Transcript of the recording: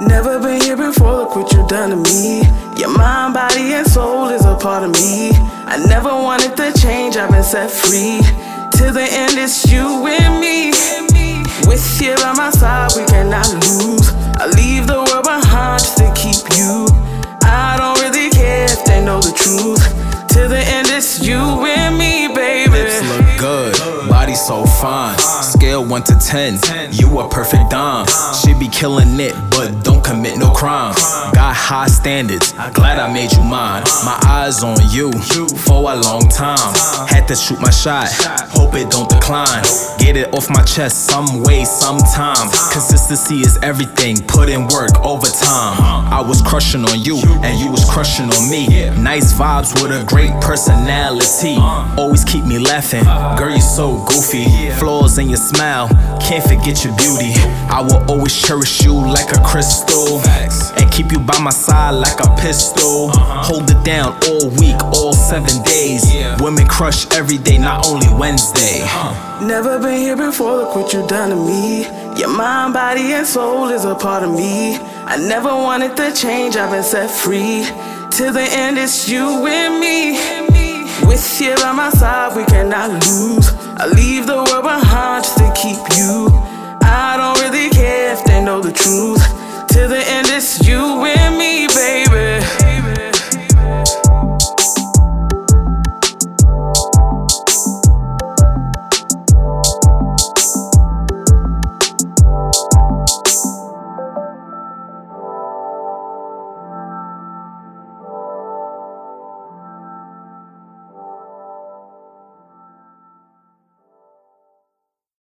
here before, look what you done to me. Your mind, body, and soul is a part of me. I never wanted to change, I've been set free. Till the end, it's you and me. With you by my side, we cannot lose. I leave the world behind just to keep you. I don't really care if they know the truth. Till the end, it's you and me, baby. Lips look good, body so fine. Scale 1 to 10, you a perfect dime. Killing it, but don't commit no crime. Got high standards, glad I made you mine. My eyes on you for a long time. Had to shoot my shot, hope it don't decline. Get it off my chest some way, sometime. Consistency is everything, put in work overtime. I was crushing on you, and you was crushing on me. Nice vibes with a great personality. Always keep me laughing, girl, you're so goofy. Flaws in your smile, can't forget your beauty. I will always cherish you like a crystal. And keep you by my side like a pistol. Uh-huh. Hold it down all week, all seven days. Women crush every day, not only Wednesday. Uh-huh. Never been here before, look what you done to me. Your mind, body, and soul is a part of me. I never wanted to change, I've been set free. Till the end, it's you and me. With you by my side, we cannot lose. I leave the world behind just to keep you. I don't really care if they know the truth.